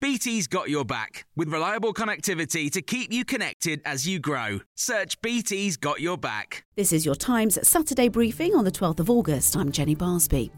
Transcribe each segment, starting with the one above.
BT's got your back with reliable connectivity to keep you connected as you grow. Search BT's got your back. This is your Times Saturday briefing on the 12th of August. I'm Jenny Barsby.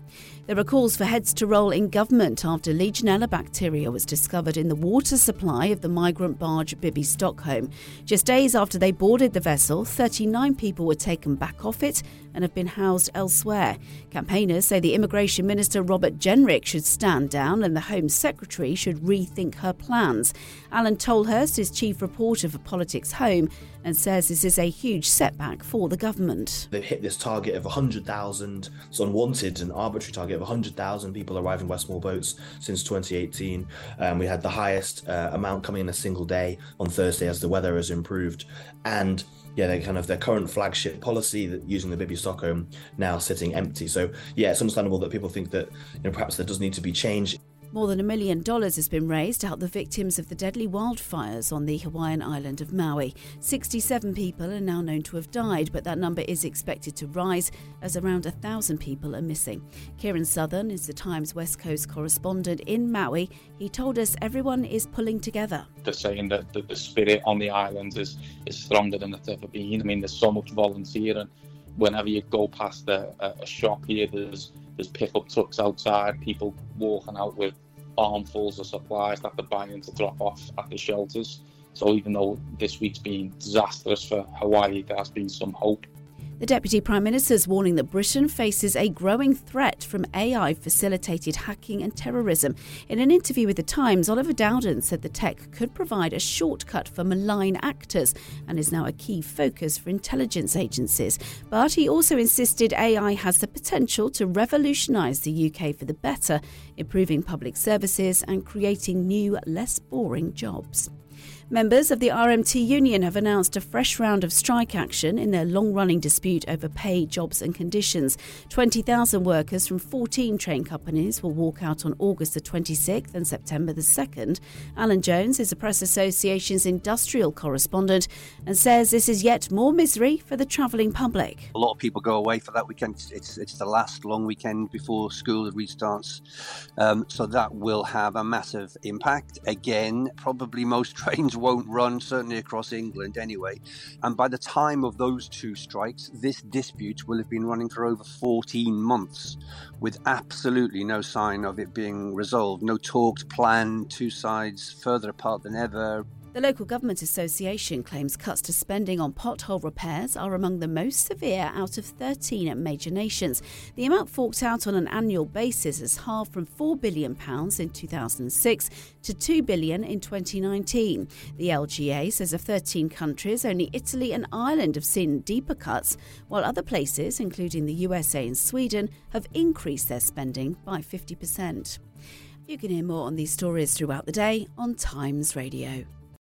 There are calls for heads to roll in government after Legionella bacteria was discovered in the water supply of the migrant barge Bibby Stockholm. Just days after they boarded the vessel, 39 people were taken back off it and have been housed elsewhere. Campaigners say the Immigration Minister Robert Jenrick should stand down and the Home Secretary should rethink her plans. Alan Tolhurst is chief reporter for Politics Home and says this is a huge setback for the government. They've hit this target of 100,000, it's unwanted and arbitrary target of 100,000 people arriving by small boats since 2018. Um, we had the highest uh, amount coming in a single day on Thursday as the weather has improved. And yeah, they kind of their current flagship policy that using the Bibby Stockholm now sitting empty. So yeah, it's understandable that people think that you know perhaps there does need to be change. More than a million dollars has been raised to help the victims of the deadly wildfires on the Hawaiian island of Maui. 67 people are now known to have died, but that number is expected to rise as around a thousand people are missing. Kieran Southern is the Times West Coast correspondent in Maui. He told us everyone is pulling together. They're saying that the, the spirit on the island is, is stronger than it's ever been. I mean, there's so much volunteering. Whenever you go past a, a shop here, there's there's pickup trucks outside, people walking out with armfuls of supplies that they're buying to drop off at the shelters. So even though this week's been disastrous for Hawaii, there has been some hope. The Deputy Prime Minister is warning that Britain faces a growing threat from AI facilitated hacking and terrorism. In an interview with The Times, Oliver Dowden said the tech could provide a shortcut for malign actors and is now a key focus for intelligence agencies. But he also insisted AI has the potential to revolutionise the UK for the better, improving public services and creating new, less boring jobs. Members of the RMT union have announced a fresh round of strike action in their long running dispute over pay, jobs, and conditions. 20,000 workers from 14 train companies will walk out on August the 26th and September the 2nd. Alan Jones is the Press Association's industrial correspondent and says this is yet more misery for the travelling public. A lot of people go away for that weekend. It's, it's the last long weekend before school restarts. Um, so that will have a massive impact. Again, probably most trains won't run, certainly across England anyway. And by the time of those two strikes, this dispute will have been running for over 14 months with absolutely no sign of it being resolved. No talks planned, two sides further apart than ever, the Local Government Association claims cuts to spending on pothole repairs are among the most severe out of 13 major nations. The amount forked out on an annual basis has halved from £4 billion in 2006 to £2 billion in 2019. The LGA says of 13 countries, only Italy and Ireland have seen deeper cuts, while other places, including the USA and Sweden, have increased their spending by 50%. You can hear more on these stories throughout the day on Times Radio.